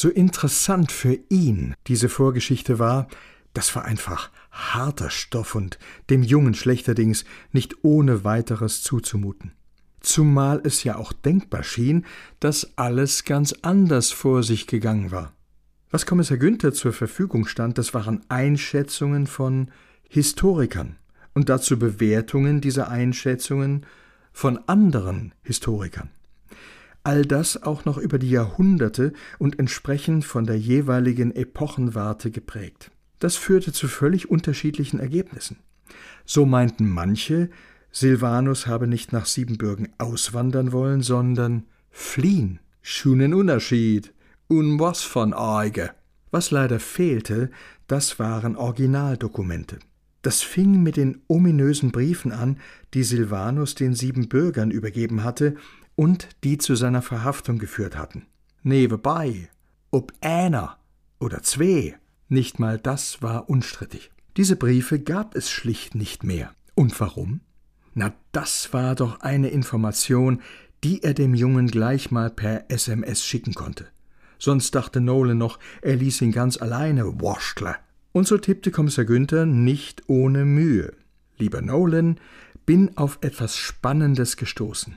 So interessant für ihn diese Vorgeschichte war, das war einfach harter Stoff und dem Jungen schlechterdings nicht ohne weiteres zuzumuten. Zumal es ja auch denkbar schien, dass alles ganz anders vor sich gegangen war. Was Kommissar Günther zur Verfügung stand, das waren Einschätzungen von Historikern und dazu Bewertungen dieser Einschätzungen von anderen Historikern. All das auch noch über die Jahrhunderte und entsprechend von der jeweiligen Epochenwarte geprägt. Das führte zu völlig unterschiedlichen Ergebnissen. So meinten manche, Silvanus habe nicht nach Siebenbürgen auswandern wollen, sondern fliehen. Schon ein Unterschied. Und was von Eige. Was leider fehlte, das waren Originaldokumente. Das fing mit den ominösen Briefen an, die Silvanus den sieben Bürgern übergeben hatte und die zu seiner Verhaftung geführt hatten. Nebenbei, ob einer oder zwei, nicht mal das war unstrittig. Diese Briefe gab es schlicht nicht mehr. Und warum? Na, das war doch eine Information, die er dem Jungen gleich mal per SMS schicken konnte. Sonst dachte Nolan noch, er ließ ihn ganz alleine waschtle. Und so tippte Kommissar Günther nicht ohne Mühe. Lieber Nolan, bin auf etwas Spannendes gestoßen.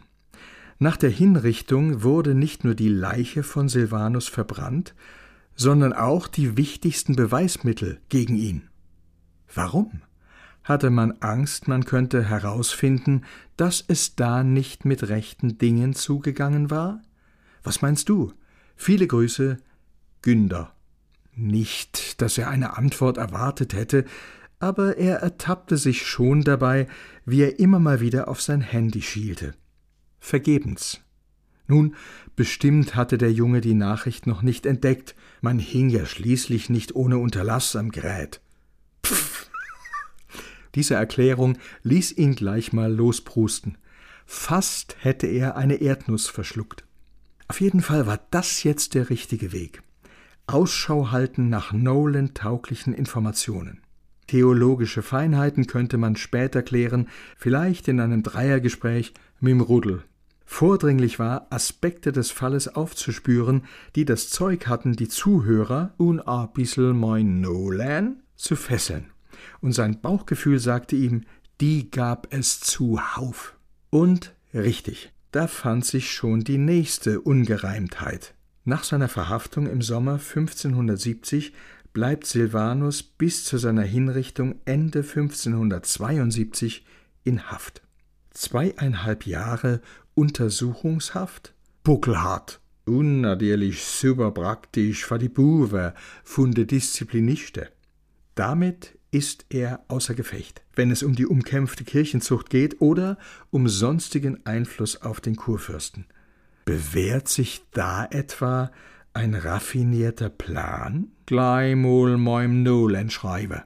Nach der Hinrichtung wurde nicht nur die Leiche von Silvanus verbrannt, sondern auch die wichtigsten Beweismittel gegen ihn. Warum? Hatte man Angst, man könnte herausfinden, dass es da nicht mit rechten Dingen zugegangen war? Was meinst du? Viele Grüße, Günder. Nicht, dass er eine Antwort erwartet hätte, aber er ertappte sich schon dabei, wie er immer mal wieder auf sein Handy schielte. Vergebens. Nun, bestimmt hatte der Junge die Nachricht noch nicht entdeckt, man hing ja schließlich nicht ohne Unterlass am Gerät. Pff. Diese Erklärung ließ ihn gleich mal losprusten. Fast hätte er eine Erdnuss verschluckt. Auf jeden Fall war das jetzt der richtige Weg. Ausschau halten nach Nolan tauglichen Informationen. Theologische Feinheiten könnte man später klären, vielleicht in einem Dreiergespräch mit dem Rudel. Vordringlich war, Aspekte des Falles aufzuspüren, die das Zeug hatten, die Zuhörer un a bissel mein Nolan zu fesseln. Und sein Bauchgefühl sagte ihm, die gab es zuhauf. Und richtig, da fand sich schon die nächste Ungereimtheit. Nach seiner Verhaftung im Sommer 1570 bleibt Silvanus bis zu seiner Hinrichtung Ende 1572 in Haft. Zweieinhalb Jahre Untersuchungshaft? Buckelhart. Und natürlich super praktisch für die Buwe von der Diszipliniste. Damit ist er außer Gefecht, wenn es um die umkämpfte Kirchenzucht geht oder um sonstigen Einfluss auf den Kurfürsten. Bewährt sich da etwa ein raffinierter Plan? Gleich mal meinem Null entschreibe.